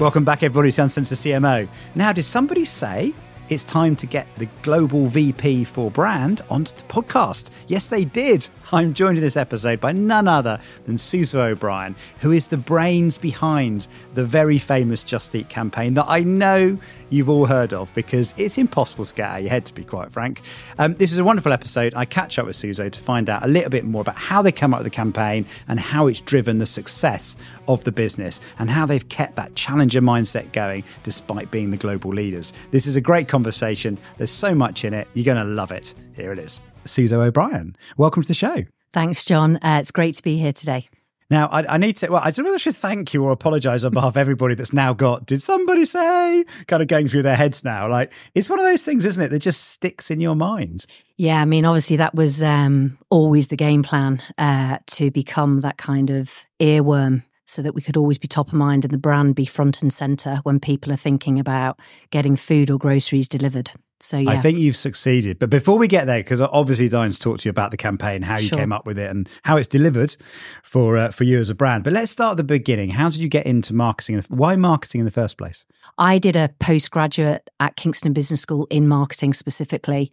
Welcome back, everybody, to Uncensored CMO. Now, did somebody say it's time to get the global VP for brand onto the podcast. Yes, they did. I'm joined in this episode by none other than Susan O'Brien, who is the brains behind the very famous Just Eat campaign that I know you've all heard of because it's impossible to get out of your head, to be quite frank. Um, this is a wonderful episode. I catch up with Suzo to find out a little bit more about how they come up with the campaign and how it's driven the success of the business and how they've kept that challenger mindset going despite being the global leaders. This is a great conversation. There's so much in it. You're going to love it. Here it is. Suzo O'Brien, welcome to the show. Thanks, John. Uh, it's great to be here today. Now, I, I, need to, well, I don't know whether I should thank you or apologize on behalf of everybody that's now got, did somebody say, kind of going through their heads now. Like, it's one of those things, isn't it, that just sticks in your mind. Yeah, I mean, obviously, that was um, always the game plan uh, to become that kind of earworm so that we could always be top of mind and the brand be front and center when people are thinking about getting food or groceries delivered. So yeah. I think you've succeeded. But before we get there, because obviously Diane's talked to you about the campaign, how you sure. came up with it, and how it's delivered for uh, for you as a brand. But let's start at the beginning. How did you get into marketing? Why marketing in the first place? I did a postgraduate at Kingston Business School in marketing specifically.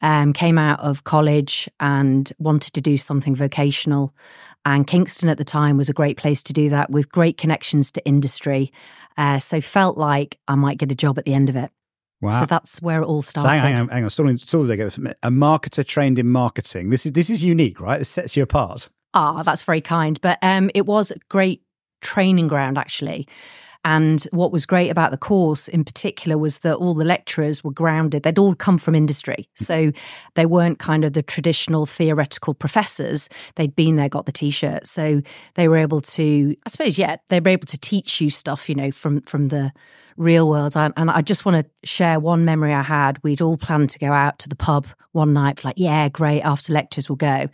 Um, came out of college and wanted to do something vocational. And Kingston at the time was a great place to do that with great connections to industry. Uh, so felt like I might get a job at the end of it. Wow. So that's where it all started. So hang on, hang on. Still, still a marketer trained in marketing. This is this is unique, right? This sets you apart. Ah, that's very kind. But um, it was a great training ground, actually. And what was great about the course in particular was that all the lecturers were grounded. They'd all come from industry. So they weren't kind of the traditional theoretical professors. They'd been there, got the t shirt. So they were able to, I suppose, yeah, they were able to teach you stuff, you know, from, from the real world. And, and I just want to share one memory I had. We'd all planned to go out to the pub one night, like, yeah, great, after lectures we'll go.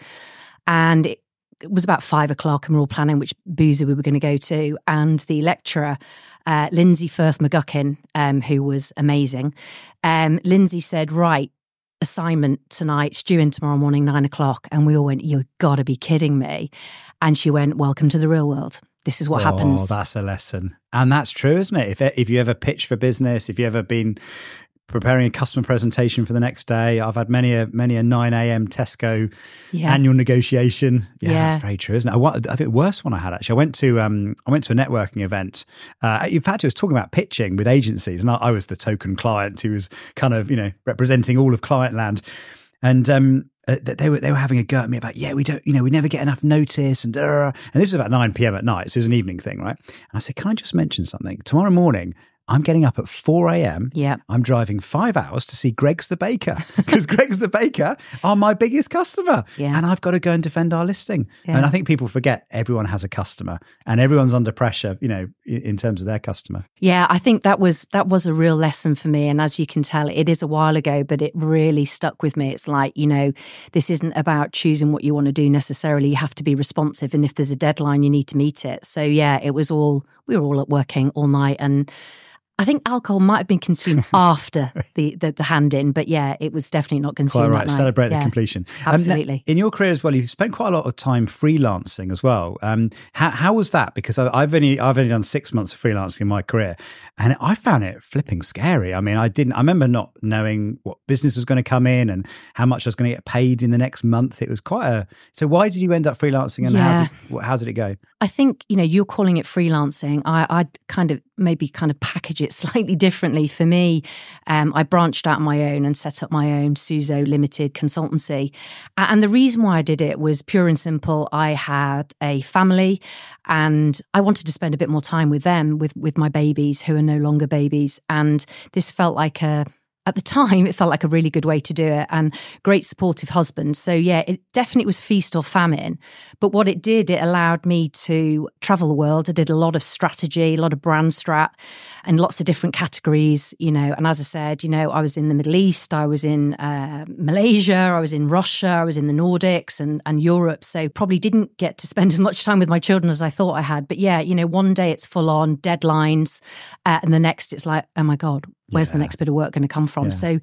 And it, it was about five o'clock and we are all planning which boozer we were going to go to. And the lecturer, uh, Lindsay Firth McGuckin, um, who was amazing, um, Lindsay said, Right, assignment tonight, it's due in tomorrow morning, nine o'clock. And we all went, You've got to be kidding me. And she went, Welcome to the real world. This is what oh, happens. That's a lesson. And that's true, isn't it? If, if you ever pitch for business, if you ever been preparing a customer presentation for the next day. I've had many a many a nine a.m. Tesco yeah. annual negotiation. Yeah, yeah, that's very true, isn't it? I, I, think the worst one I had actually. I went to um, I went to a networking event. Uh, in fact, I was talking about pitching with agencies, and I, I, was the token client who was kind of you know representing all of client land, and. Um, uh, they were they were having a go at me about yeah we don't you know we never get enough notice and uh, and this is about nine p.m. at night so it's an evening thing right and I said can I just mention something tomorrow morning I'm getting up at 4 a.m. Yeah. I'm driving five hours to see Greggs the Baker because Greggs the Baker are my biggest customer. Yeah. And I've got to go and defend our listing. Yeah. And I think people forget everyone has a customer and everyone's under pressure, you know, in terms of their customer. Yeah, I think that was that was a real lesson for me. And as you can tell, it is a while ago, but it really stuck with me. It's like, you know, this isn't about choosing what you want to do necessarily. You have to be responsive. And if there's a deadline, you need to meet it. So yeah, it was all we were all at working all night and I think alcohol might have been consumed after the, the, the hand in, but yeah, it was definitely not consumed. Quite right. Celebrate yeah. the completion. Absolutely. Um, in your career as well, you've spent quite a lot of time freelancing as well. Um, how, how was that? Because I've only I've only done six months of freelancing in my career, and I found it flipping scary. I mean, I didn't. I remember not knowing what business was going to come in and how much I was going to get paid in the next month. It was quite a. So why did you end up freelancing, and yeah. how did how did it go? I think you know you're calling it freelancing. I I kind of maybe kind of package it slightly differently. For me, um, I branched out on my own and set up my own Suzo Limited consultancy. And the reason why I did it was pure and simple. I had a family and I wanted to spend a bit more time with them, with, with my babies who are no longer babies. And this felt like a at the time, it felt like a really good way to do it and great supportive husband. So, yeah, it definitely was feast or famine. But what it did, it allowed me to travel the world. I did a lot of strategy, a lot of brand strat, and lots of different categories, you know. And as I said, you know, I was in the Middle East, I was in uh, Malaysia, I was in Russia, I was in the Nordics and, and Europe. So, probably didn't get to spend as much time with my children as I thought I had. But yeah, you know, one day it's full on deadlines, uh, and the next it's like, oh my God, where's yeah. the next bit of work going to come from? Yeah. So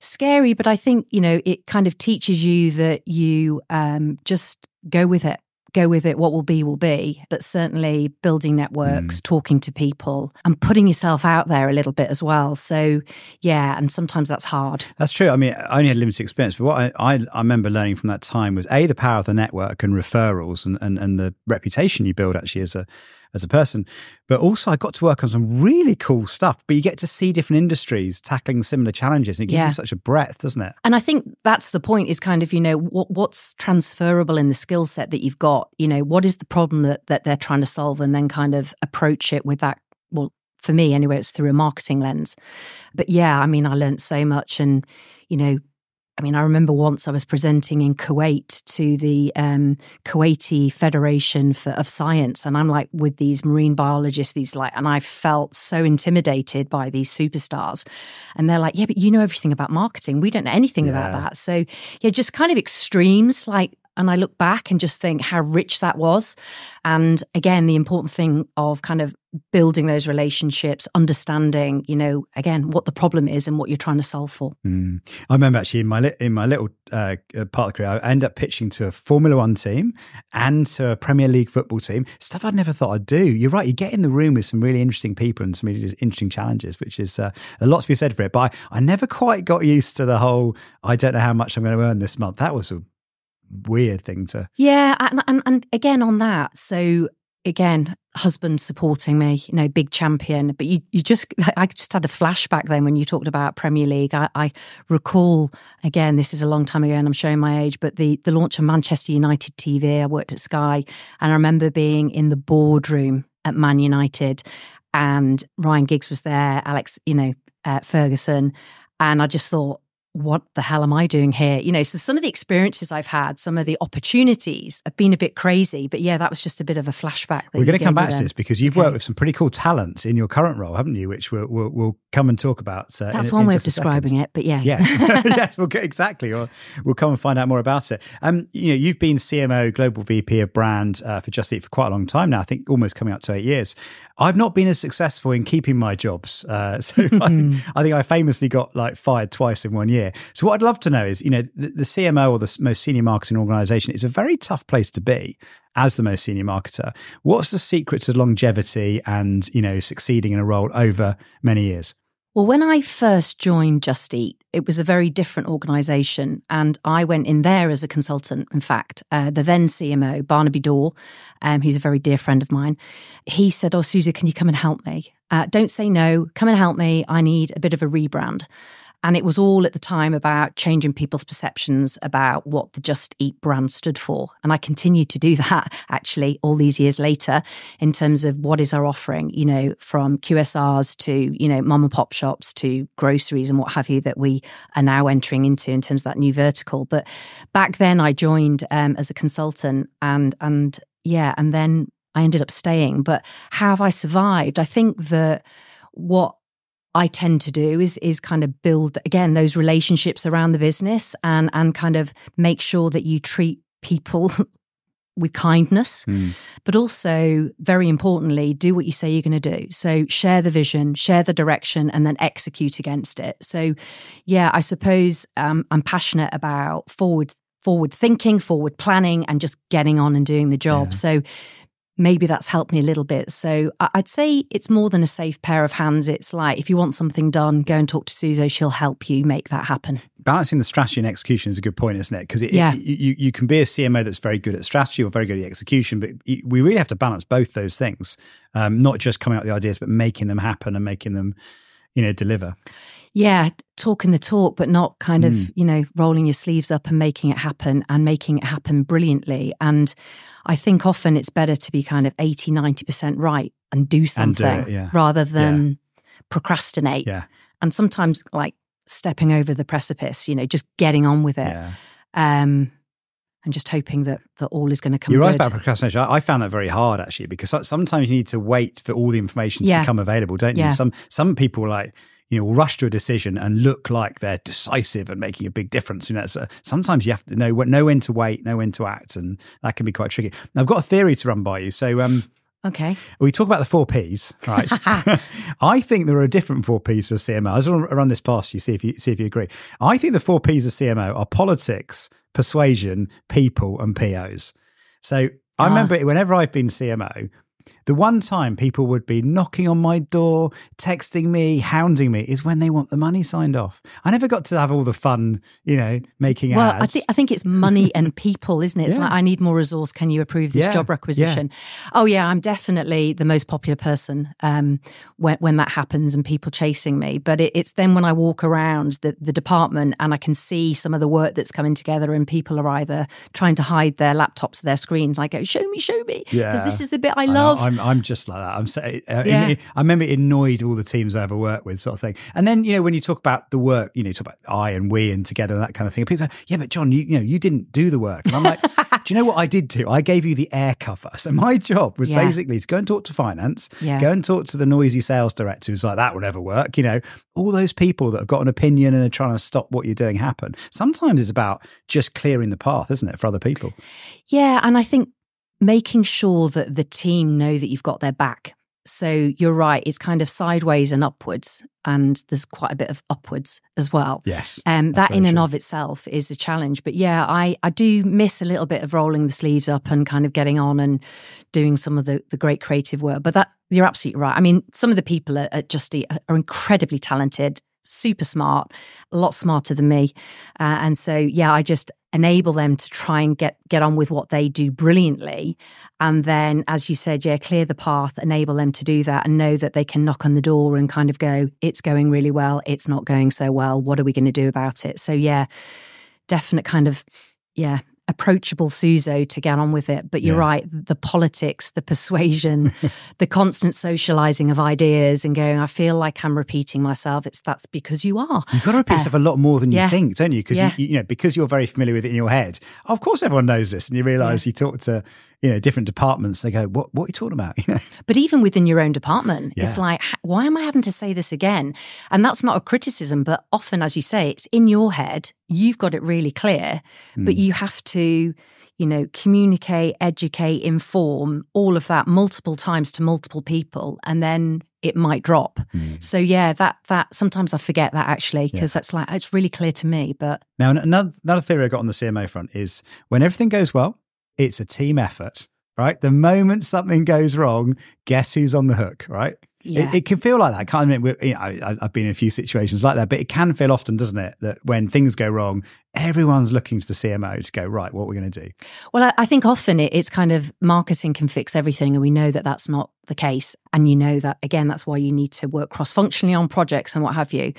scary, but I think, you know, it kind of teaches you that you um, just go with it go with it. What will be, will be. But certainly building networks, mm. talking to people, and putting yourself out there a little bit as well. So, yeah, and sometimes that's hard. That's true. I mean, I only had limited experience, but what I, I, I remember learning from that time was A, the power of the network and referrals and, and, and the reputation you build actually as a as a person. But also, I got to work on some really cool stuff. But you get to see different industries tackling similar challenges, and it gives yeah. you such a breadth, doesn't it? And I think that's the point: is kind of you know what, what's transferable in the skill set that you've got. You know, what is the problem that that they're trying to solve, and then kind of approach it with that. Well, for me anyway, it's through a marketing lens. But yeah, I mean, I learned so much, and you know, I mean, I remember once I was presenting in Kuwait to the um, Kuwaiti Federation for, of Science, and I'm like with these marine biologists, these like, and I felt so intimidated by these superstars. And they're like, yeah, but you know everything about marketing. We don't know anything yeah. about that. So, yeah, just kind of extremes. Like, and I look back and just think how rich that was. And again, the important thing of kind of building those relationships, understanding, you know, again, what the problem is and what you're trying to solve for. Mm. I remember actually in my li- in my little uh, part of the career, I ended up pitching to a Formula One team and to a Premier League football team. Stuff I'd never thought I'd do. You're right. You get in the room with some really interesting people and some really interesting challenges, which is uh, a lot to be said for it. But I, I never quite got used to the whole. I don't know how much I'm going to earn this month. That was a weird thing to. Yeah, and, and, and again on that, so again, husband supporting me, you know, big champion. But you, you just, I just had a flashback then when you talked about Premier League. I, I, recall again, this is a long time ago, and I'm showing my age, but the the launch of Manchester United TV. I worked at Sky, and I remember being in the boardroom at Man United, and Ryan Giggs was there, Alex, you know, uh, Ferguson, and I just thought what the hell am I doing here? You know, so some of the experiences I've had, some of the opportunities have been a bit crazy. But yeah, that was just a bit of a flashback. We're going to come back to this because you've okay. worked with some pretty cool talents in your current role, haven't you? Which we'll, we'll, we'll come and talk about. Uh, That's in, one in way of describing it, but yeah. Yes, yes we'll exactly. Or we'll come and find out more about it. Um, you know, you've been CMO, Global VP of Brand uh, for Just Eat for quite a long time now, I think almost coming up to eight years. I've not been as successful in keeping my jobs. Uh, so I, I, think I famously got like fired twice in one year. So what I'd love to know is, you know, the, the CMO or the most senior marketing organization is a very tough place to be as the most senior marketer. What's the secret to longevity and, you know, succeeding in a role over many years? Well, when I first joined Just Eat, it was a very different organization. And I went in there as a consultant, in fact. Uh, the then CMO, Barnaby Dorr, um, who's a very dear friend of mine, he said, Oh, Susie, can you come and help me? Uh, don't say no. Come and help me. I need a bit of a rebrand. And it was all at the time about changing people's perceptions about what the Just Eat brand stood for. And I continue to do that actually all these years later in terms of what is our offering, you know, from QSRs to, you know, mom and pop shops to groceries and what have you that we are now entering into in terms of that new vertical. But back then I joined um, as a consultant and, and yeah, and then I ended up staying. But how have I survived? I think that what I tend to do is is kind of build again those relationships around the business and and kind of make sure that you treat people with kindness, mm. but also very importantly, do what you say you're going to do. So share the vision, share the direction, and then execute against it. So, yeah, I suppose um, I'm passionate about forward forward thinking, forward planning, and just getting on and doing the job. Yeah. So maybe that's helped me a little bit. So I'd say it's more than a safe pair of hands. It's like if you want something done, go and talk to Suzo. She'll help you make that happen. Balancing the strategy and execution is a good point, isn't it? Because yeah. you, you can be a CMO that's very good at strategy or very good at execution, but we really have to balance both those things, um, not just coming up with the ideas, but making them happen and making them, you know, deliver. Yeah, talking the talk, but not kind of, mm. you know, rolling your sleeves up and making it happen and making it happen brilliantly. And I think often it's better to be kind of 80, 90% right and do something and do it, yeah. rather than yeah. procrastinate. Yeah. And sometimes like stepping over the precipice, you know, just getting on with it. Um, and just hoping that, that all is going to come You're good. right about procrastination. I, I, found that very hard actually because sometimes you need to wait for all the information to become available, don't you? Some some people like you know, rush to a decision and look like they're decisive and making a big difference. You know, so sometimes you have to know, know when to wait, know when to act, and that can be quite tricky. Now, I've got a theory to run by you. So, um, Okay. We talk about the four P's, right? I think there are different four P's for CMO. I just want to run this past you, see if you see if you agree. I think the four P's of CMO are politics, persuasion, people, and POs. So I Ah. remember whenever I've been CMO, the one time people would be knocking on my door, texting me, hounding me is when they want the money signed off. I never got to have all the fun, you know, making Well, ads. I think I think it's money and people, isn't it? It's Yeah. like I need more resource. Can you approve this Yeah, job requisition? Oh yeah, I'm definitely the most popular person um, when when that happens and people chasing me. But it, it's then when I walk around the the department and I can see some of the work that's coming together, and people are either trying to hide their laptops, or their screens. I go, show me, show me, because Yeah. this is the bit I I I'm, I'm just like that. I'm saying, uh, Yeah. it- I remember it annoyed all the teams I ever worked with, sort of thing. And then you know when you talk about the work, you know, you talk about I and we and together and that kind of thing. People go, yeah, but John, you, you know, you didn't do the work. And I'm like, do you know what I did do? I gave you the air cover. So my job was Yeah. basically to go and talk to finance, Yeah. go and talk to the noisy sales director who's like that would never work. You know, all those people that have got an opinion and are trying to stop what you're doing happen. Sometimes it's about just clearing the path, isn't it, for other people? Yeah, and I think making sure that the team know that you've got their back. So you're right, it's kind of sideways and upwards, and there's quite a bit of upwards as well. Yes. Um, that in and true. of itself is a challenge. But yeah, I, I do miss a little bit of rolling the sleeves up and kind of getting on and doing some of the, the great creative work. But that you're absolutely right. I mean, some of the people at, at Just Eat are incredibly talented, super smart, a lot smarter than me. Uh, and so, yeah, I just enable them to try and get get on with what they do brilliantly. And then as you said yeah clear the path enable them to do that and know that they can knock on the door and kind of go it's going really well. It's not going so well. What are we going to do about it? So yeah definite kind of yeah approachable Suzo to get on with it but you're Yeah. right the politics the persuasion the constant socializing of ideas and going i feel like i'm repeating myself it's that's because you are You've got to repeat Uh, stuff a lot more than you yeah. think, don't you? Because Yeah. you, you know, because you're very familiar with it in your head. Of course, everyone knows this, and you realise you talk to you know different departments. They go, "What? What are you talking about?" You know, But even within your own department, it's like, why am I having to say this again? And that's not a criticism, but often, as you say, it's in your head. You've got it really clear, but Hmm. you have to, you know, communicate, educate, inform all of that multiple times to multiple people, and then it might drop. Hmm. So yeah, that that sometimes I forget that actually because that's like it's really clear to me, but Now, another, another theory I got on the CMO front is when everything goes well, it's a team effort, right? The moment something goes wrong, guess who's on the hook, right? Yeah. It, it can feel like that. Can't admit, we- you know, I, I've been in a few situations like that, but it can feel often, doesn't it, that when things go wrong, everyone's looking to the CMO to go, right, what we're we going to do? Well, I, I think often it, it's kind of marketing can fix everything, and we know that that's not the case. And you know that again, that's why you need to work cross functionally on projects and what have you.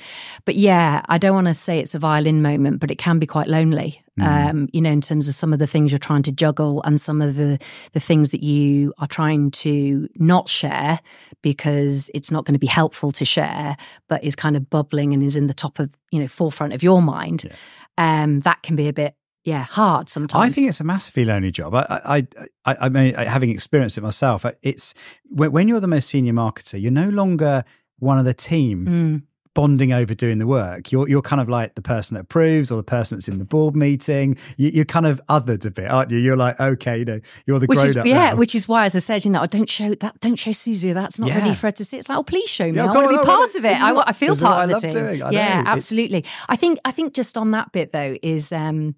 But yeah, I don't want to say it's a violin moment, but it can be quite lonely. Um, you know, in terms of some of the things you're trying to juggle and some of the the things that you are trying to not share because it's not going to be helpful to share, but is kind of bubbling and is in the top of you know forefront of your mind. Um, that can be a bit yeah hard sometimes. I think it's a massively lonely job. I, I, I, I mean, having experienced it myself, it's when, when you're the most senior marketer, you're no longer one of the team Mm. Bonding over doing the work. You're you're kind of like the person that approves or the person that's in the board meeting. You, you're kind of othered a bit, aren't you? You're like, okay, you know, you're the which grown is up. yeah, now. which is why, as I said, you know, I don't show that. Don't show Susie. That's not Yeah. ready for her to see. It's like, oh, please show me. Yeah, I want to be part of it. I, I feel this is what part I of the love team. doing. I yeah, know. It's- absolutely. I think. I think just on that bit though is um,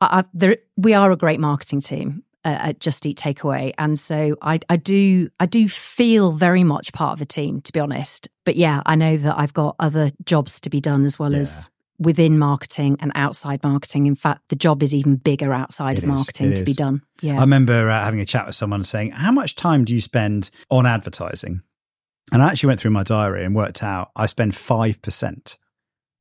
I, I, there, we are a great marketing team. Uh, at Just Eat Takeaway, and so I, I do, I do feel very much part of a team, to be honest. But yeah, I know that I've got other jobs to be done as well as within marketing and outside marketing. In fact, the job is even bigger outside It of is, marketing to be done. Yeah. I remember uh, having a chat with someone saying, How much time do you spend on advertising? And I actually went through my diary and worked out I spend 5%.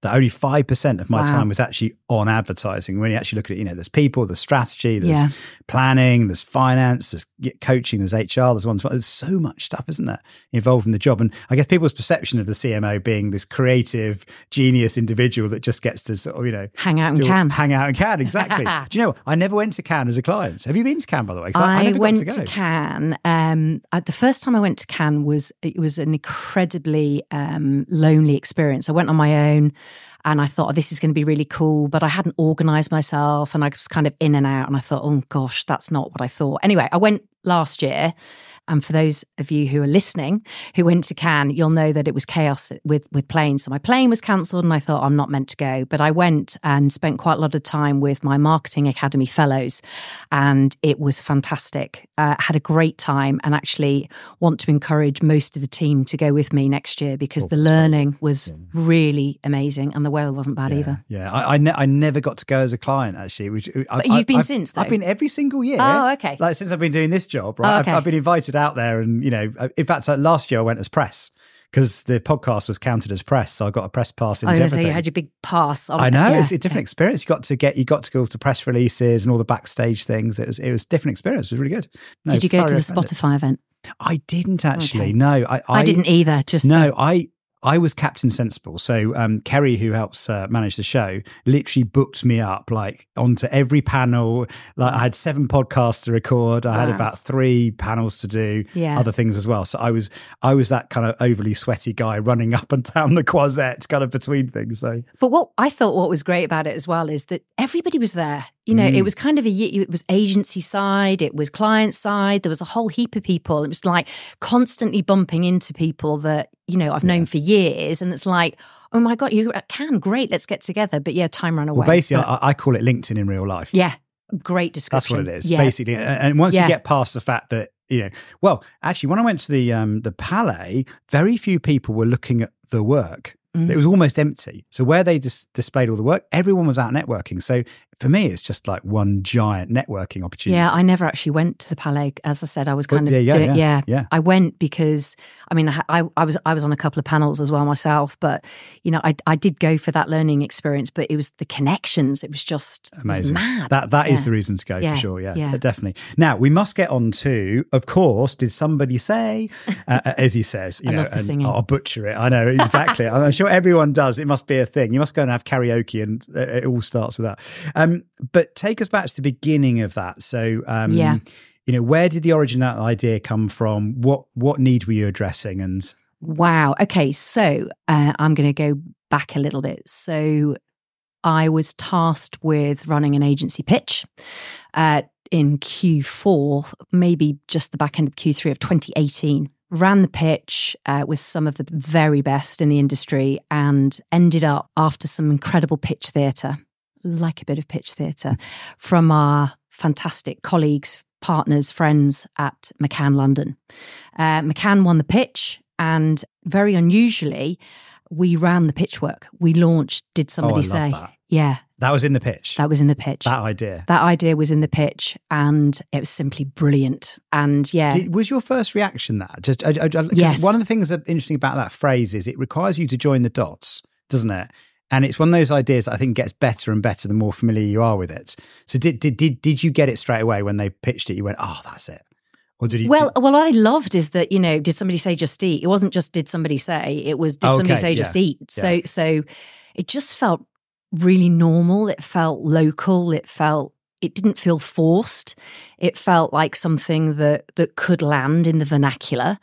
That only 5% of my Wow. time was actually on advertising. When you actually look at it, you know, there's people, there's strategy, there's Yeah. planning, there's finance, there's coaching, there's HR, there's one There's so much stuff, isn't there, involved in the job? And I guess people's perception of the CMO being this creative, genius individual that just gets to sort of, you know, Hang out and can. Hang out in Cannes, exactly. Do you know, I never went to Cannes as a client. Have you been to Cannes, by the way? I, I I, never got went to, to. Cannes. Um, the first time I went to Cannes was it was an incredibly um, lonely experience. I went on my own, and I thought oh, this is going to be really cool, but I hadn't organised myself, and I was kind of in and out. And I thought, oh gosh, that's not what I thought. Anyway, I went last year. And for those of you who are listening who went to Cannes, you'll know that it was chaos with with planes. So my plane was cancelled, and I thought I'm not meant to go. But I went and spent quite a lot of time with my marketing academy fellows, and it was fantastic. Uh, had a great time, and actually want to encourage most of the team to go with me next year because the learning was really amazing, and the weather wasn't bad yeah, either. Yeah, I I, ne- I, never got to go as a client actually. Which I, but you've I, been I've, since. Though. I've been every single year. Oh, okay. Like since I've been doing this job, right? Oh, okay. I've, I've been invited out there, and you know, in fact, uh, last year I went as press because the podcast was counted as press, so I got a press pass into I was everything. say you had your big pass. On I know yeah, it's a different yeah. experience. You got to get you got to go to press releases and all the backstage things. It was it was a different experience. It was really good. No, Did you go to the. Spotify event? I didn't actually. Okay. No, I, I, I, didn't either. Just No, I I was Captain Sensible. So um, Kerry, who helps uh, manage the show, literally booked me up like onto every panel. Like I had seven podcasts to record. I had about three panels to do, Yeah. other things as well. So I was I was that kind of overly sweaty guy running up and down the Croisette, kind of between things. So But what I thought what was great about it as well is that everybody was there. You know, it was kind of a it was agency side, it was client side. There was a whole heap of people. It was like constantly bumping into people that you know I've known for years, and it's like, oh my god, you can great, let's get together. But yeah, time ran away. well, basically, But I, I call it LinkedIn in real life. yeah, great description. That's what it is, Yeah. basically. And and once Yeah. you get past the fact that you know, well, actually, when I went to the um, the Palais, very few people were looking at the work. Mm. It was almost empty. So where they dis- displayed all the work, everyone was out networking. So for me, it's just like one giant networking opportunity. Yeah, I never actually went to the Palais. As I said, I was Well, kind of yeah, yeah, doing, yeah, yeah. I went because I mean, I, I, I was I was on a couple of panels as well myself, but you know, I I did go for that learning experience, but it was the connections. It was just it was Amazing. mad. That that is Yeah. the reason to go Yeah, for sure. Yeah, yeah. definitely. Now we must get on to, of course, did somebody say, uh, as he says, you I know, love the and singing. I'll butcher it. I know exactly. I'm sure everyone does. It must be a thing. You must go and have karaoke, and uh, it all starts with that. Um, but take us back to the beginning of that. So, um, Yeah. you know, where did the origin of that idea come from? What what need were you addressing? And Wow. Okay, so uh, I'm going to go back a little bit. So I was tasked with running an agency pitch uh, in Q4, maybe just the back end of Q3 of 2018. Ran the pitch uh, with some of the very best in the industry and ended up after some incredible pitch theatre, like a bit of pitch theatre, from our fantastic colleagues, partners, friends at McCann London. Uh, McCann won the pitch, and very unusually, we ran the pitch work. We launched Did Somebody oh, Say? that. Yeah, That was in the pitch. that was in the pitch. that idea. That idea was in the pitch, and it was simply brilliant. And yeah, Did, was your first reaction that? Just I, I, I- Yes. One of the things that interesting about that phrase is it requires you to join the dots, doesn't it? And it's one of those ideas that I think gets better and better the more familiar you are with it. So did did did did you get it straight away when they pitched it? You went, oh, that's it. Or did you? Well, what I loved is that you know, did somebody say just eat? It wasn't just did somebody say. It was did somebody Okay, say yeah, just eat? So so it just felt really normal. It felt local. It felt it didn't feel forced. It felt like something that that could land in the vernacular.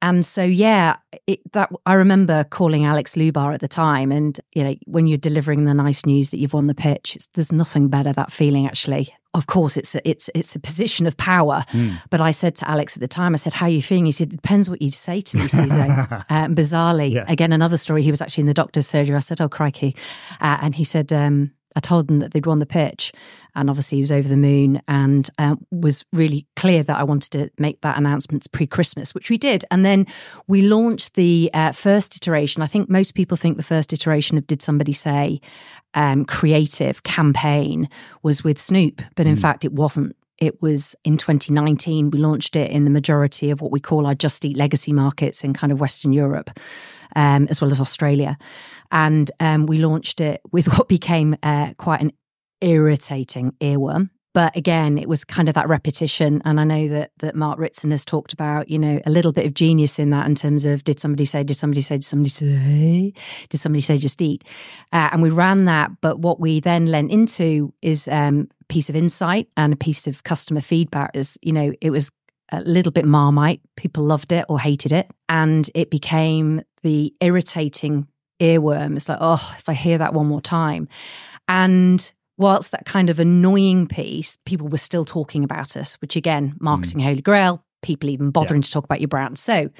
And so, yeah, it, that I remember calling Alex Lubar at the time, and you know, when you're delivering the nice news that you've won the pitch, it's, there's nothing better that feeling. Actually, of course, it's a, it's it's a position of power. But I said to Alex at the time, I said, "How are you feeling?" He said, "It depends what you say to me, Suze." uh, and bizarrely, Yeah. again, another story. He was actually in the doctor's surgery. I said, "Oh crikey," uh, and he said. Um, I told them that they'd won the pitch, and obviously he was over the moon, and um, was really clear that I wanted to make that announcement pre-Christmas, which we did. And then we launched the uh, first iteration. I think most people think the first iteration of Did Somebody Say um, creative campaign was with Snoop, but in fact it wasn't. It was in 2019. We launched it in the majority of what we call our Just Eat legacy markets in kind of Western Europe, um, as well as Australia. And um, we launched it with what became uh, quite an irritating earworm. But again, it was kind of that repetition. And I know that that Mark Ritson has talked about, you know, a little bit of genius in that in terms of did somebody say, did somebody say, did somebody say, did somebody say just eat? Uh, and we ran that. But what we then lent into is um, a piece of insight and a piece of customer feedback is, you know, it was a little bit marmite. People loved it or hated it. And it became the irritating earworm. It's like, oh, if I hear that one more time. And whilst that kind of annoying piece, people were still talking about us, which again, marketing mm. holy grail, people even bothering yeah. to talk about your brand. So,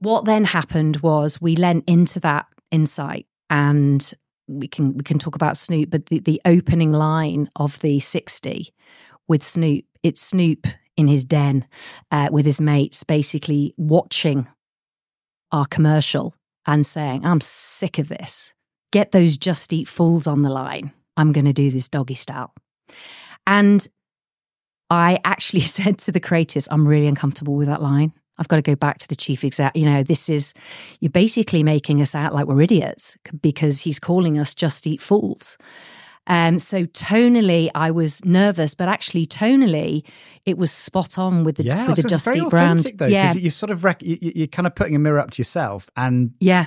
what then happened was we lent into that insight and we can we can talk about Snoop, but the, the opening line of the 60 with Snoop, it's Snoop in his den uh, with his mates, basically watching our commercial and saying, I'm sick of this. Get those just eat fools on the line. I'm going to do this doggy style. And I actually said to the creators, I'm really uncomfortable with that line. I've got to go back to the chief exec. You know, this is, you're basically making us out like we're idiots because he's calling us just eat fools. Um, so tonally, I was nervous, but actually tonally, it was spot on with the yeah, with the Just Eat brand. Though, yeah, you're sort of rec- you, are kind of putting a mirror up to yourself, and yeah,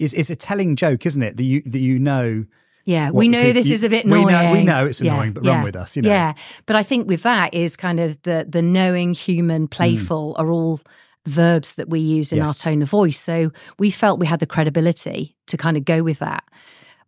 it's, it's a telling joke, isn't it? That you that you know yeah, we know this is a bit annoying. We know, we know it's annoying, yeah, but run with us, you know. Yeah, but I think with that is kind of the the knowing, human, mm. playful mm. are all verbs that we use in yes. our tone of voice. So we felt we had the credibility to kind of go with that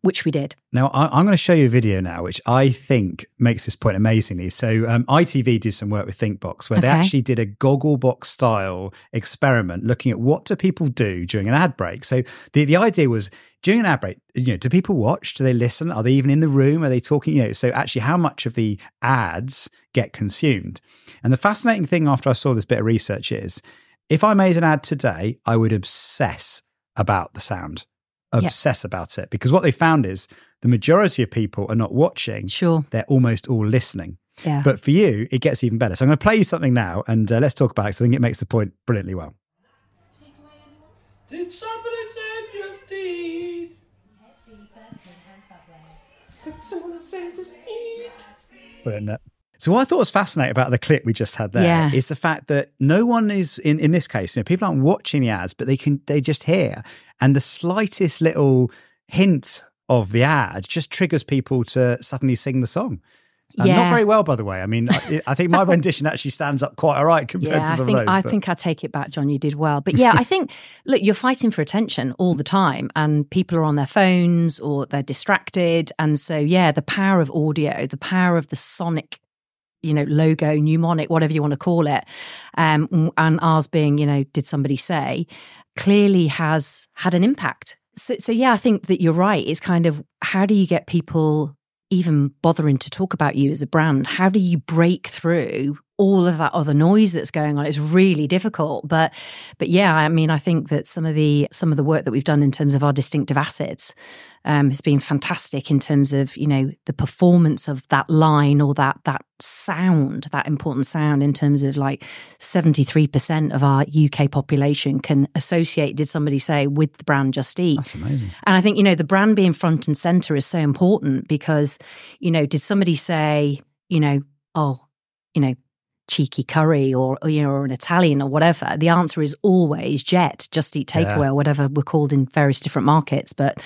which we did. Now, I, am going to show you a video now, which I think makes this point amazingly. So, um, ITV did some work with ThinkBox where okay. they actually did a Gogglebox style experiment looking at what do people do during an ad break. So, the, the idea was during an ad break, you know, do people watch? Do they listen? Are they even in the room? Are they talking? You know, so actually, how much of the ads get consumed? And the fascinating thing after I saw this bit of research is if I made an ad today, I would obsess about the sound obsess yep. about it because what they found is the majority of people are not watching. Sure. They're almost all listening. Yeah. But for you, it gets even better. So I'm going to play you something now and uh, let's talk about it because I think it makes the point brilliantly well. Did somebody say just eat? Did someone say just eat? Brilliant. So what I thought was fascinating about the clip we just had there yeah. is the fact that no one is in, in this case, you know, people aren't watching the ads, but they can they just hear. And the slightest little hint of the ad just triggers people to suddenly sing the song. Yeah. Not very well, by the way. I mean, I, I think my rendition actually stands up quite all right compared yeah, to some I think, of those. I think I take it back, John. You did well. But yeah, I think, look, you're fighting for attention all the time, and people are on their phones or they're distracted. And so, yeah, the power of audio, the power of the sonic you know, logo, mnemonic, whatever you want to call it, um, and ours being, you know, did somebody say, clearly has had an impact. So, so yeah, I think that you're right. It's kind of how do you get people even bothering to talk about you as a brand? How do you break through all of that other noise that's going on. It's really difficult but but yeah i mean i think that some of the some of the work that we've done in terms of our distinctive assets um, has been fantastic in terms of you know the performance of that line or that that sound that important sound in terms of like 73% of our uk population can associate did somebody say with the brand just eat. That's amazing. And i think you know the brand being front and center is so important because you know did somebody say you know oh you know cheeky curry or, or, you know or an Italian or whatever, the answer is always jet, just eat takeaway yeah. or whatever we're called in various different markets. But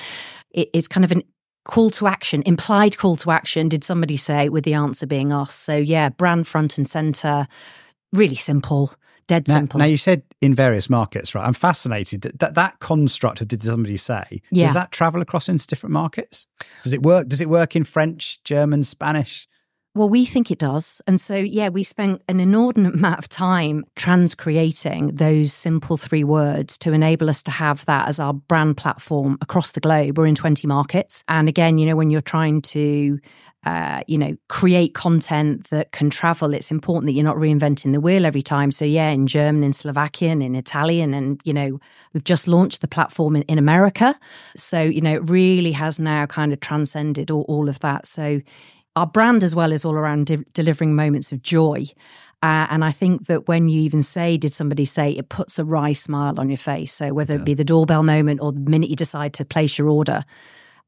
it, it's kind of an call to action, implied call to action. Did somebody say with the answer being us? So yeah, brand front and center, really simple. Dead now, simple. Now you said in various markets, right? I'm fascinated that that, that construct of did somebody say? Yeah. Does that travel across into different markets? Does it work? Does it work in French, German, Spanish? Well, we think it does. And so, yeah, we spent an inordinate amount of time transcreating those simple three words to enable us to have that as our brand platform across the globe. We're in 20 markets. And again, you know, when you're trying to uh, you know, create content that can travel. It's important that you're not reinventing the wheel every time. So, yeah, in German, in Slovakian, in Italian, and, you know, we've just launched the platform in, in America. So, you know, it really has now kind of transcended all, all of that. So, our brand as well is all around de- delivering moments of joy. Uh, and I think that when you even say, did somebody say, it puts a wry smile on your face. So whether it be the doorbell moment or the minute you decide to place your order,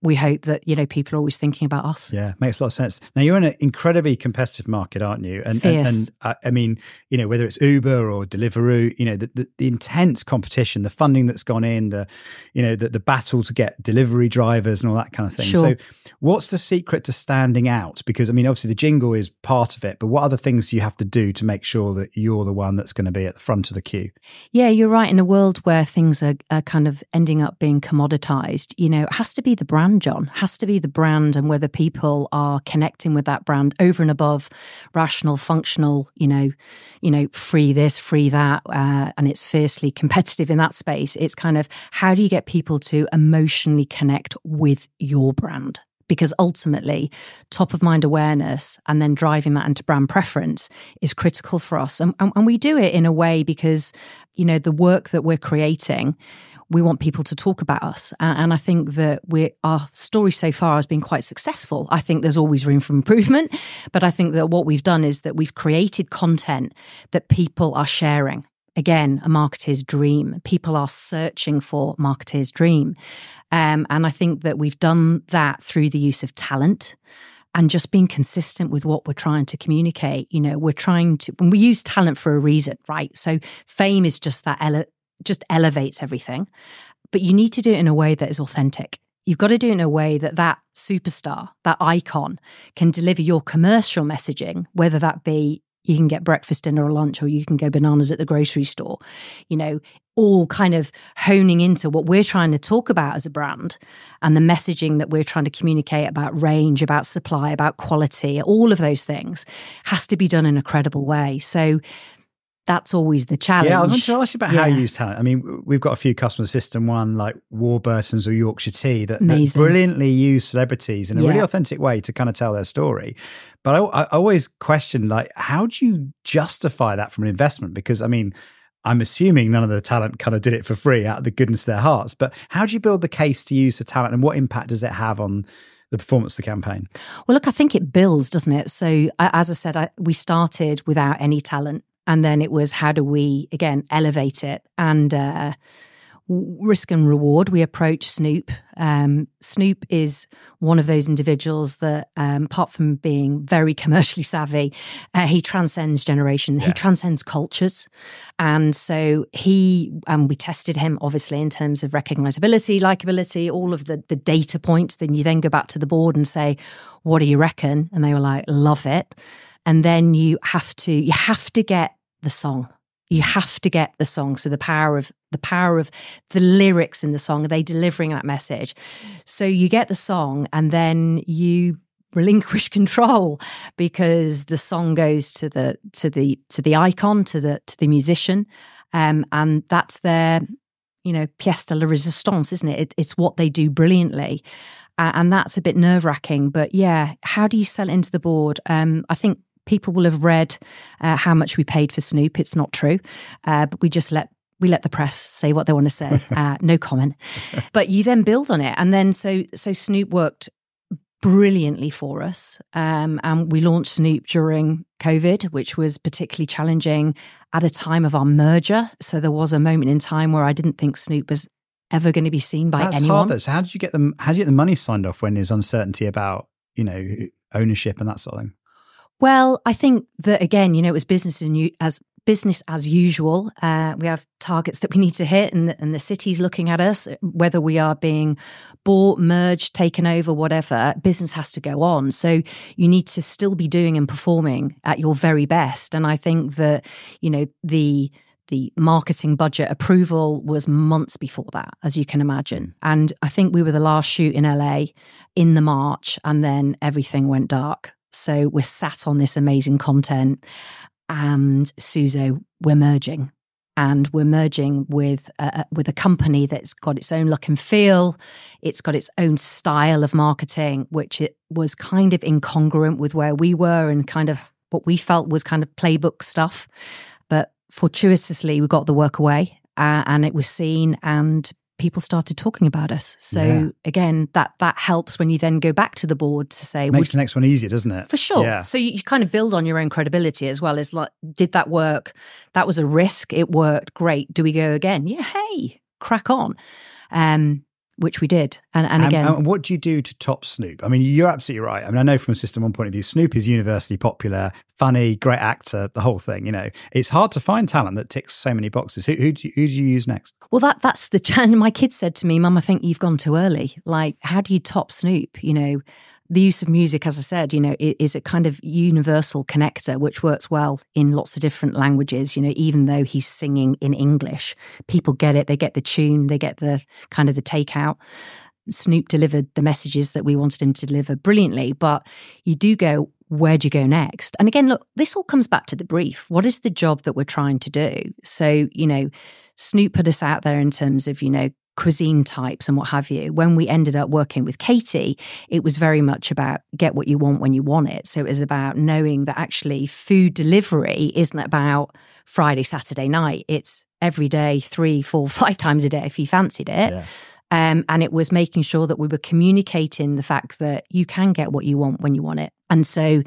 we hope that you know people are always thinking about us. Yeah, makes a lot of sense. Now you're in an incredibly competitive market, aren't you? And and, and uh, I mean, you know, whether it's Uber or Deliveroo, you know, the, the, the, intense competition, the funding that's gone in, the you know, the, the battle to get delivery drivers and all that kind of thing. Sure. So, what's the secret to standing out? Because I mean, obviously the jingle is part of it, but what other things do you have to do to make sure that you're the one that's going to be at the front of the queue? Yeah, you're right. In a world where things are, are kind of ending up being commoditized, you know, it has to be the brand brand, John. Has to be the brand and whether people are connecting with that brand over and above rational, functional, you know, you know, free this, free that, uh, and it's fiercely competitive in that space. It's kind of how do you get people to emotionally connect with your brand? because ultimately top of mind awareness and then driving that into brand preference is critical for us and, and, and, we do it in a way because you know the work that we're creating we want people to talk about us. And I think that we our story so far has been quite successful. I think there's always room for improvement, but I think that what we've done is that we've created content that people are sharing. Again, a marketer's dream. People are searching for marketer's dream. Um, and I think that we've done that through the use of talent and just being consistent with what we're trying to communicate. You know, we're trying to, when we use talent for a reason, right? So fame is just that ele- just elevates everything. But you need to do it in a way that is authentic. You've got to do it in a way that that superstar, that icon, can deliver your commercial messaging, whether that be you can get breakfast, dinner, or lunch, or you can go bananas at the grocery store, you know, all kind of honing into what we're trying to talk about as a brand and the messaging that we're trying to communicate about range, about supply, about quality, all of those things has to be done in a credible way. So that's always the challenge. Yeah, I want to ask you about yeah. how you use talent. I mean, we've got a few customer system one like Warburtons or Yorkshire Tea that, that brilliantly use celebrities in a yeah. really authentic way to kind of tell their story. But I, I always question like, how do you justify that from an investment? Because I mean, I'm assuming none of the talent kind of did it for free out of the goodness of their hearts. But how do you build the case to use the talent, and what impact does it have on the performance of the campaign? Well, look, I think it builds, doesn't it? So, as I said, I, we started without any talent and then it was how do we again elevate it? And uh, risk and reward we approach snoop. Um, snoop is one of those individuals that um, apart from being very commercially savvy uh, he transcends generation yeah. he transcends cultures. And so he and um, we tested him obviously in terms of recognizability likability all of the the data points. Then you then go back to the board and say what do you reckon? And they were like love it and then you have to you have to get the song. You have to get the song. So the power of the power of the lyrics in the song are they delivering that message? So you get the song and then you relinquish control because the song goes to the to the to the icon to the to the musician. Um, and that's their you know pièce de la résistance isn't it? it it's what they do brilliantly. Uh, and that's a bit nerve wracking but yeah how do you sell into the board? Um, i think people will have read uh, how much we paid for Snoop. It's not true, uh, but we just let we let the press say what they want to say. Uh, no comment. But you then build on it, and then so so Snoop worked brilliantly for us, um, and we launched Snoop during COVID, which was particularly challenging at a time of our merger. So there was a moment in time where I didn't think Snoop was ever going to be seen by That's anyone. Hard, so how did you get them? How did you get the money signed off when there's uncertainty about you know ownership and that sort of thing? Well, I think that again, you know, it was business as business as usual. Uh, we have targets that we need to hit, and the, and the city's looking at us. Whether we are being bought, merged, taken over, whatever, business has to go on. So you need to still be doing and performing at your very best. And I think that you know the the marketing budget approval was months before that, as you can imagine. And I think we were the last shoot in LA in the March, and then everything went dark. So we're sat on this amazing content. And Suzo, we're merging. And we're merging with a, with a company that's got its own look and feel. It's got its own style of marketing, which it was kind of incongruent with where we were and kind of what we felt was kind of playbook stuff. But fortuitously, we got the work away uh, and it was seen and people started talking about us. So yeah. again, that that helps when you then go back to the board to say makes the next one easier, doesn't it? For sure. Yeah. So you, you, kind of build on your own credibility as well as like, did that work? That was a risk. It worked. Great. Do we go again? Yeah. Hey, crack on. Um, which we did. And, and again, and what do you do to top Snoop? I mean, you're absolutely right. I mean, I know from a System One point of view, Snoop is universally popular, funny, great actor, the whole thing. You know, it's hard to find talent that ticks so many boxes. Who, who, do, you, who do you use next? Well, that that's the challenge. My kids said to me, "Mum, I think you've gone too early. Like, how do you top Snoop? You know." The use of music, as I said, you know, is a kind of universal connector, which works well in lots of different languages. You know, even though he's singing in English, people get it. They get the tune. They get the kind of the takeout. Snoop delivered the messages that we wanted him to deliver brilliantly. But you do go, where do you go next? And again, look, this all comes back to the brief. What is the job that we're trying to do? So, you know, Snoop put us out there in terms of, you know, cuisine types and what have you. When we ended up working with Katy, it was very much about get what you want when you want it. So it was about knowing that actually food delivery isn't about Friday, Saturday night. It's every day, three, four, five times a day if you fancied it. Yeah. Um, and it was making sure that we were communicating the fact that you can get what you want when you want it. And so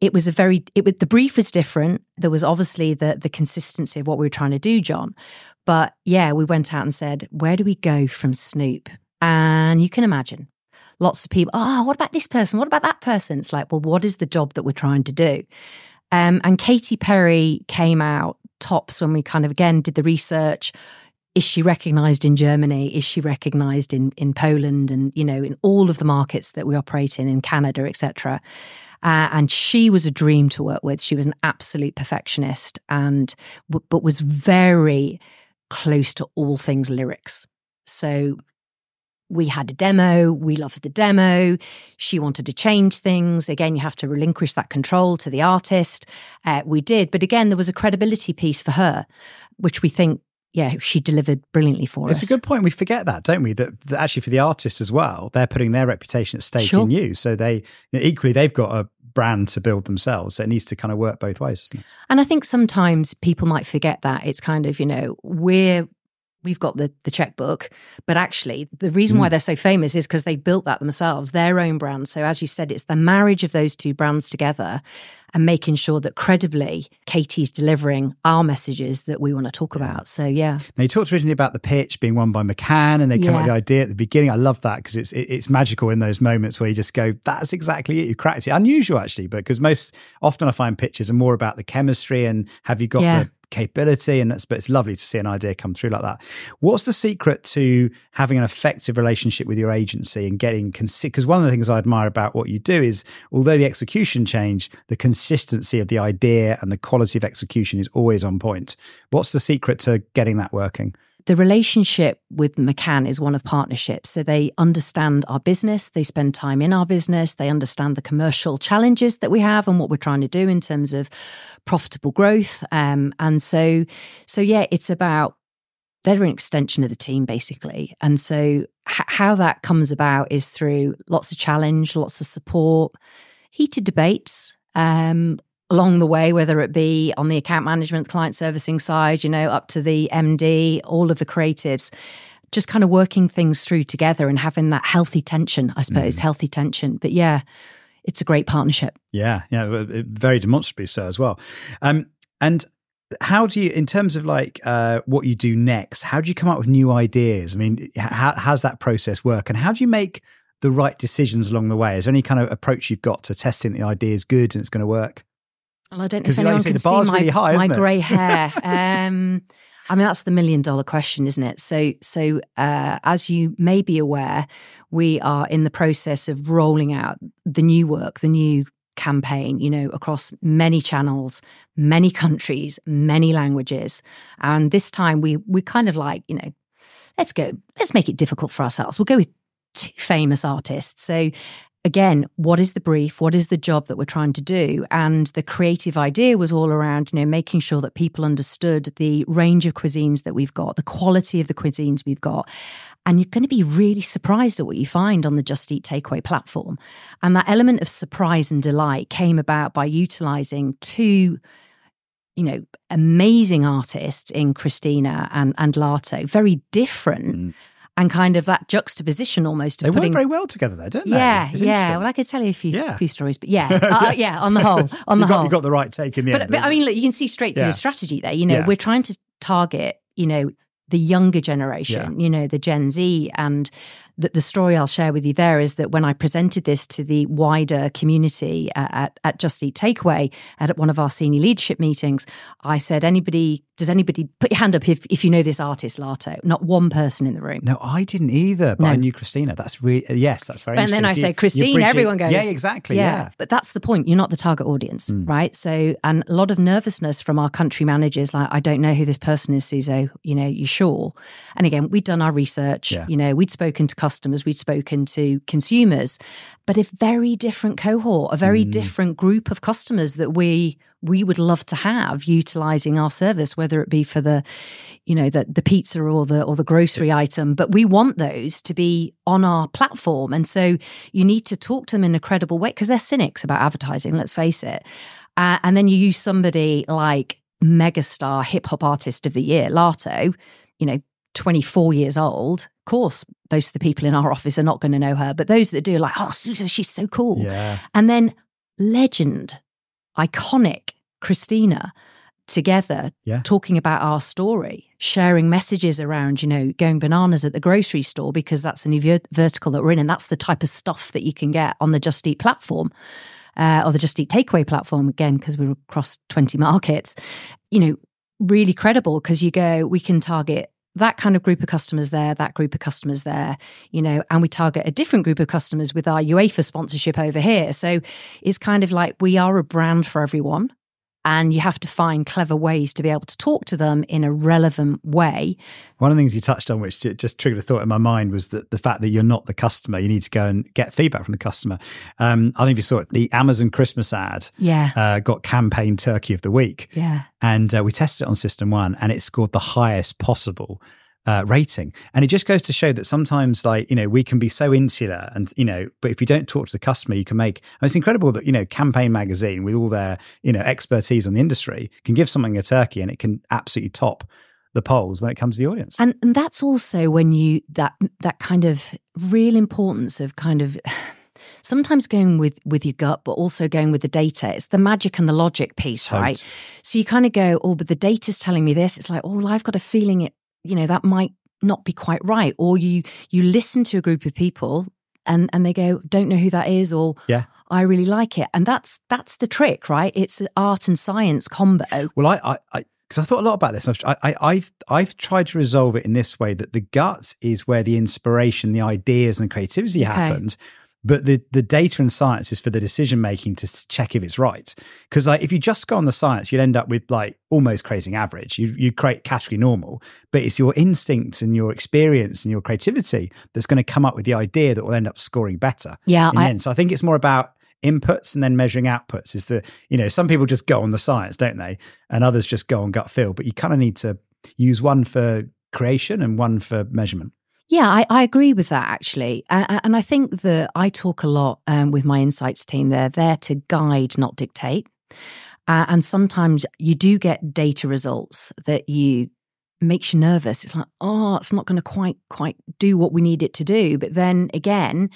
it was a very, it the brief was different. There was obviously the the consistency of what we were trying to do, John. But yeah, we went out and said, where do we go from Snoop? And you can imagine lots of people, oh, what about this person? What about that person? It's like, well, what is the job that we're trying to do? Um, and Katy Perry came out tops when we kind of again did the research. Is she recognized in Germany? Is she recognized in in Poland and you know in all of the markets that we operate in in Canada, etc. Uh, and she was a dream to work with. She was an absolute perfectionist and but was very close to all things lyrics. So we had a demo, we loved the demo. She wanted to change things. Again, you have to relinquish that control to the artist. Uh, we did. But again, there was a credibility piece for her, which we think yeah, she delivered brilliantly for it's us. It's a good point. We forget that, don't we? That, that, actually for the artist as well, they're putting their reputation at stake sure. in you. So they equally they've got a brand to build themselves. So it needs to kind of work both ways, And I think sometimes people might forget that. It's kind of, you know, we're we've got the the checkbook but actually the reason mm. why they're so famous is because they built that themselves their own brand. So as you said it's the marriage of those two brands together and making sure that credibly Katy's delivering our messages that we want to talk about. So yeah. Now you talked originally about the pitch being won by McCann and they yeah. came up with the idea at the beginning. I love that because it's it, it's magical in those moments where you just go that's exactly it. You cracked it. Unusual actually but because most often I find pitches are more about the chemistry and have you got yeah. the capability and that's but it's lovely to see an idea come through like that what's the secret to having an effective relationship with your agency and getting consistent? because one of the things i admire about what you do is although the execution change the consistency of the idea and the quality of execution is always on point what's the secret to getting that working the relationship with McCann is one of partnership. So they understand our business, they spend time in our business, they understand the commercial challenges that we have and what we're trying to do in terms of profitable growth. Um, and so, so yeah, it's about they're an extension of the team basically. And so, h- how that comes about is through lots of challenge, lots of support, heated debates. Um, along the way, whether it be on the account management, client servicing side, you know, up to the MD, all of the creatives, just kind of working things through together and having that healthy tension, I suppose, mm. healthy tension. But yeah, it's a great partnership. Yeah, yeah, very demonstrably so as well. Um, and how do you, in terms of like uh, what you do next, how do you come up with new ideas? I mean, how, how's that process work, and how do you make the right decisions along the way? Is there any kind of approach you've got to testing the idea is good and it's going to work? Well, I don't know if anyone like can see my, really high, my grey hair. um, I mean, that's the million dollar question, isn't it? So, so uh, as you may be aware, we are in the process of rolling out the new work, the new campaign, you know, across many channels, many countries, many languages. And this time we we kind of like, you know, let's go, let's make it difficult for ourselves. We'll go with two famous artists. So again, what is the brief? What is the job that we're trying to do? And the creative idea was all around, you know, making sure that people understood the range of cuisines that we've got, the quality of the cuisines we've got. And you're going to be really surprised at what you find on the Just Eat takeaway platform. And that element of surprise and delight came about by utilizing two you know, amazing artists in Christina and, and Latto, very different. Mm and kind of that juxtaposition almost. Of they putting, work very well together, though, don't they? Yeah, yeah. Well, I could tell you a few, yeah. few stories, but yeah, uh, yeah. On the whole, on the you got, whole, you got the right take in the but, end. But I mean, look, you can see straight through the strategy there. You know, we're trying to target, you know, the younger generation, you know, the Gen Z, and that the story I'll share with you there is that when I presented this to the wider community at, at Just Eat Takeaway at one of our senior leadership meetings, I said, anybody, does anybody put your hand up if, if you know this artist, Latto? Not one person in the room. No, I didn't either, but no. I knew Christina. That's really, yes, that's very And then I say, Christine, everyone goes. Yeah, exactly. Yeah. yeah. But that's the point. You're not the target audience, mm. right? So, and a lot of nervousness from our country managers, like, I don't know who this person is, Suzo. You know, you sure? And again, we'd done our research. Yeah. You know, we'd spoken to customers, we'd spoken to consumers, but a very different cohort, a very mm. different group of customers that we we would love to have utilizing our service, whether it be for the, you know, the the pizza or the or the grocery item. But we want those to be on our platform. And so you need to talk to them in a credible way because they're cynics about advertising, let's face it. Uh, and then you use somebody like megastar hip hop artist of the year, Latto, you know, 24 years old. Of course, most of the people in our office are not going to know her, but those that do are like, oh, Susan, she's so cool. Yeah. And then legend, iconic Christina together yeah. talking about our story, sharing messages around, you know, going bananas at the grocery store because that's a new ver- vertical that we're in. And that's the type of stuff that you can get on the Just Eat platform uh, or the Just Eat takeaway platform, again, because we're across 20 markets, you know, really credible because you go, we can target that kind of group of customers there, that group of customers there, you know, and we target a different group of customers with our UEFA sponsorship over here. So it's kind of like we are a brand for everyone and you have to find clever ways to be able to talk to them in a relevant way. One of the things you touched on, which just triggered a thought in my mind, was that the fact that you're not the customer, you need to go and get feedback from the customer. Um, I don't know if you saw it, the Amazon Christmas ad yeah. Uh, got campaign turkey of the week. Yeah. And uh, we tested it on System One and it scored the highest possible uh, rating. And it just goes to show that sometimes, like, you know, we can be so insular and, you know, but if you don't talk to the customer, you can make, it's incredible that, you know, Campaign Magazine, with all their, you know, expertise on the industry, can give something a turkey and it can absolutely top the polls when it comes to the audience. And, and that's also when you, that, that kind of real importance of kind of, sometimes going with with your gut but also going with the data it's the magic and the logic piece right so you kind of go oh but the data's telling me this it's like oh well, i've got a feeling it you know that might not be quite right or you you listen to a group of people and and they go don't know who that is or yeah I really like it and that's that's the trick right it's art and science combo well I I, because I thought a lot about this. I, I, I've I've tried to resolve it in this way that the guts is where the inspiration, the ideas, and creativity okay. happens, but the the data and science is for the decision making to check if it's right. Because like if you just go on the science, you'd end up with like almost creating average. You you create category normal, but it's your instincts and your experience and your creativity that's going to come up with the idea that will end up scoring better. Yeah. I, so I think it's more about inputs and then measuring outputs. Is the you know some people just go on the science, don't they, and others just go on gut feel. But you kind of need to use one for creation and one for measurement. Yeah, I, I, agree with that actually. Uh, and I think that I talk a lot um, with my insights team. They're there to guide, not dictate. Uh, and sometimes you do get data results that you makes you nervous. It's like, oh, it's not going to quite quite do what we need it to do. But then again,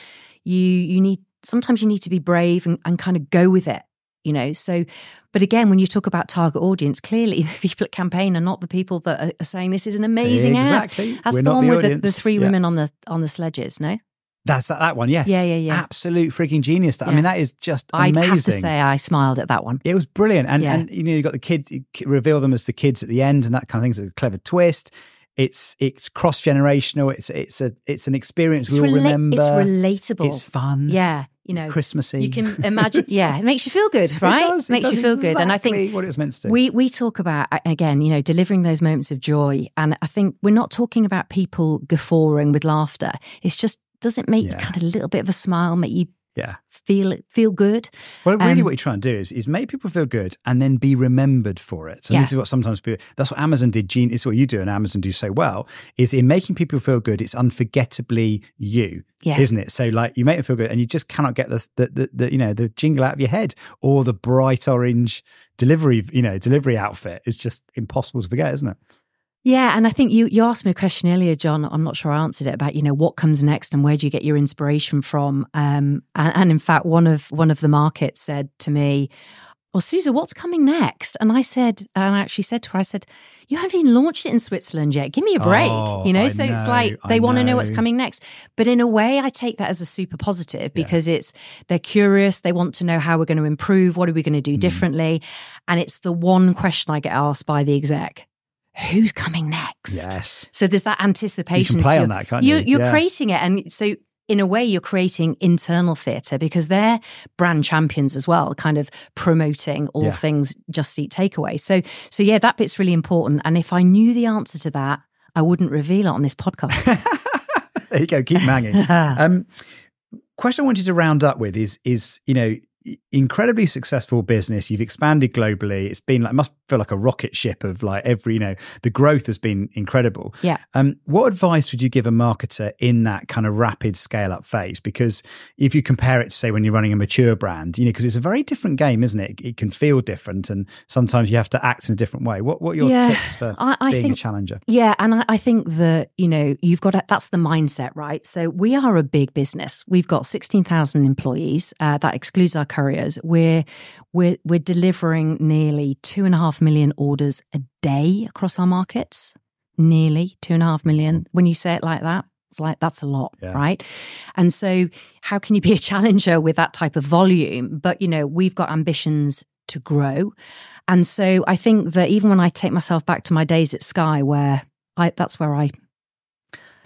you you need sometimes you need to be brave and, and kind of go with it you know so but again when you talk about target audience clearly the people at campaign are not the people that are saying this is an amazing exactly. ad that's We're the one the with the, the, three yeah. women on the on the sledges no that's that, that one, yes. Yeah, yeah, yeah. Absolute freaking genius. Yeah. I mean, that is just amazing. I have to say, I smiled at that one. It was brilliant, and yeah. and you know, you got the kids, you reveal them as the kids at the end, and that kind of thing. It's a clever twist. It's it's cross generational. It's it's a it's an experience it's we all rela- remember. It's relatable. It's fun. Yeah, you know, Christmassy. You can imagine. yeah, it makes you feel good, right? It, does, it makes you feel exactly good, and I think what it was meant to. We we talk about again, you know, delivering those moments of joy, and I think we're not talking about people guffawing with laughter. It's just does it make yeah. kind of a little bit of a smile, make you yeah. feel feel good. Well really um, what you're trying to do is, is make people feel good and then be remembered for it. So yeah. this is what sometimes people that's what amazon did gene is what you do and amazon do so well is in making people feel good it's unforgettably you yeah. isn't it? So like you make them feel good and you just cannot get the, the, the, the you know the jingle out of your head or the bright orange delivery you know delivery outfit. Is just impossible to forget isn't it yeah, and I think you you asked me a question earlier, John. I'm not sure I answered it about you know what comes next and where do you get your inspiration from. Um, and, and in fact, one of one of the markets said to me, "Well, Susan, what's coming next?" And I said, and I actually said to her, I said, "You haven't even launched it in Switzerland yet. Give me a break." Oh, you know, I so know, it's like they want to know what's coming next. But in a way, I take that as a super positive because yeah. it's they're curious. They want to know how we're going to improve. What are we going to do mm. differently? And it's the one question I get asked by the exec who's coming next? Yes. So there's that anticipation. You can play so on that, can't you? You're, you're yeah. creating it. And so in a way, you're creating internal theatre because they're brand champions as well, kind of promoting all yeah. things Just Eat Takeaway. So, so yeah, that bit's really important. And if I knew the answer to that, I wouldn't reveal it on this podcast. there you go. Keep hanging. um, question I wanted to round up with is is you know incredibly successful business. You've expanded globally. It's been like must feel like a rocket ship of like every you know the growth has been incredible. Yeah. Um, what advice would you give a marketer in that kind of rapid scale up phase? Because if you compare it to say when you're running a mature brand, you know, because it's a very different game, isn't it? It can feel different, and sometimes you have to act in a different way. What what are your Yeah. tips for I- I being think- a challenger? Yeah, and I, I think that you know you've got to, that's the mindset, right? So we are a big business. We've got sixteen thousand employees. Uh, that excludes our couriers. We're we're we're delivering nearly two and a half million orders a day across our markets. Nearly two and a half million. When you say it like that, it's like that's a lot, Yeah. right? And so, how can you be a challenger with that type of volume? But you know, we've got ambitions to grow. And so I think that even when I take myself back to my days at Sky, where I that's where I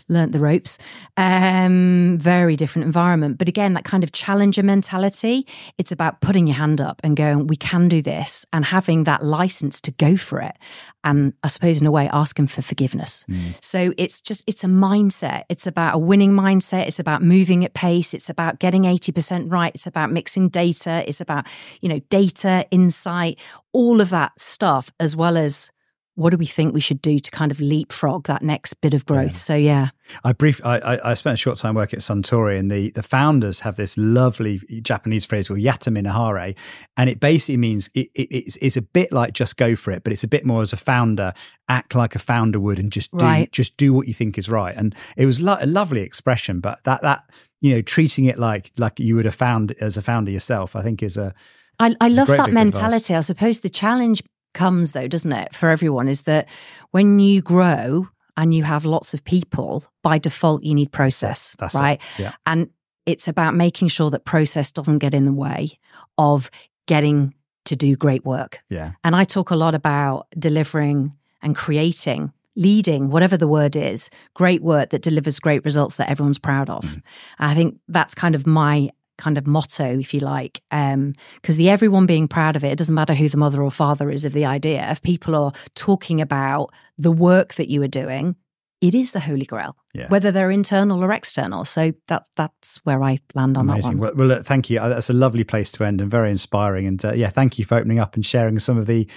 learnt the ropes, um, very different environment. But again, that kind of challenger mentality, it's about putting your hand up and going, we can do this, and having that license to go for it. And I suppose in a way, asking for forgiveness. So it's just it's a mindset. It's about a winning mindset. It's about moving at pace. It's about getting 80% right. It's about mixing data. It's about, you know, data, insight, all of that stuff, as well as what do we think we should do to kind of leapfrog that next bit of growth. So yeah. I brief. I, I, I spent a short time working at Suntory, and the the founders have this lovely Japanese phrase called yatte minahare, and it basically means it, it, it's it's a bit like just go for it, but it's a bit more as a founder, act like a founder would, and just do Right. just do what you think is right. And it was lo- a lovely expression, but that that you know treating it like like you would have found as a founder yourself, I think is a I, I love that of advice. mentality. I suppose the challenge comes, though, doesn't it, for everyone, is that when you grow and you have lots of people, by default, you need process, That's it. right? Yeah. And it's about making sure that process doesn't get in the way of getting to do great work. yeah And I talk a lot about delivering and creating, leading, whatever the word is, great work that delivers great results that everyone's proud of. Mm. I think that's kind of my kind of motto, if you like, because the everyone being proud of it, it doesn't matter who the mother or father is of the idea. If people are talking about the work that you are doing, it is the holy grail, Yeah. whether they're internal or external. So that that's where I land on Amazing. that one. Well, well, look, thank you. Uh, That's a lovely place to end and very inspiring. And uh, yeah, thank you for opening up and sharing some of the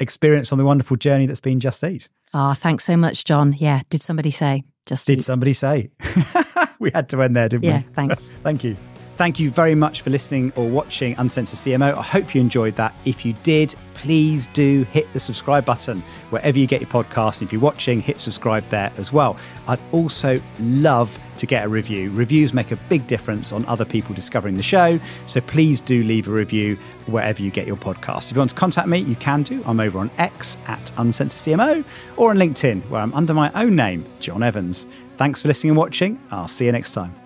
experience on the wonderful journey that's been Just Eat. Ah, thanks so much, John. Yeah, did somebody say just Did somebody say? we had to end there, didn't Yeah, we? Yeah, thanks. Thank you. Thank you very much for listening or watching Uncensored CMO. I hope you enjoyed that. If you did, please do hit the subscribe button wherever you get your podcast. If you're watching, hit subscribe there as well. I'd also love to get a review. Reviews make a big difference on other people discovering the show. So please do leave a review wherever you get your podcast. If you want to contact me, you can do. I'm over on X at Uncensored CMO or on LinkedIn where I'm under my own name, John Evans. Thanks for listening and watching. I'll see you next time.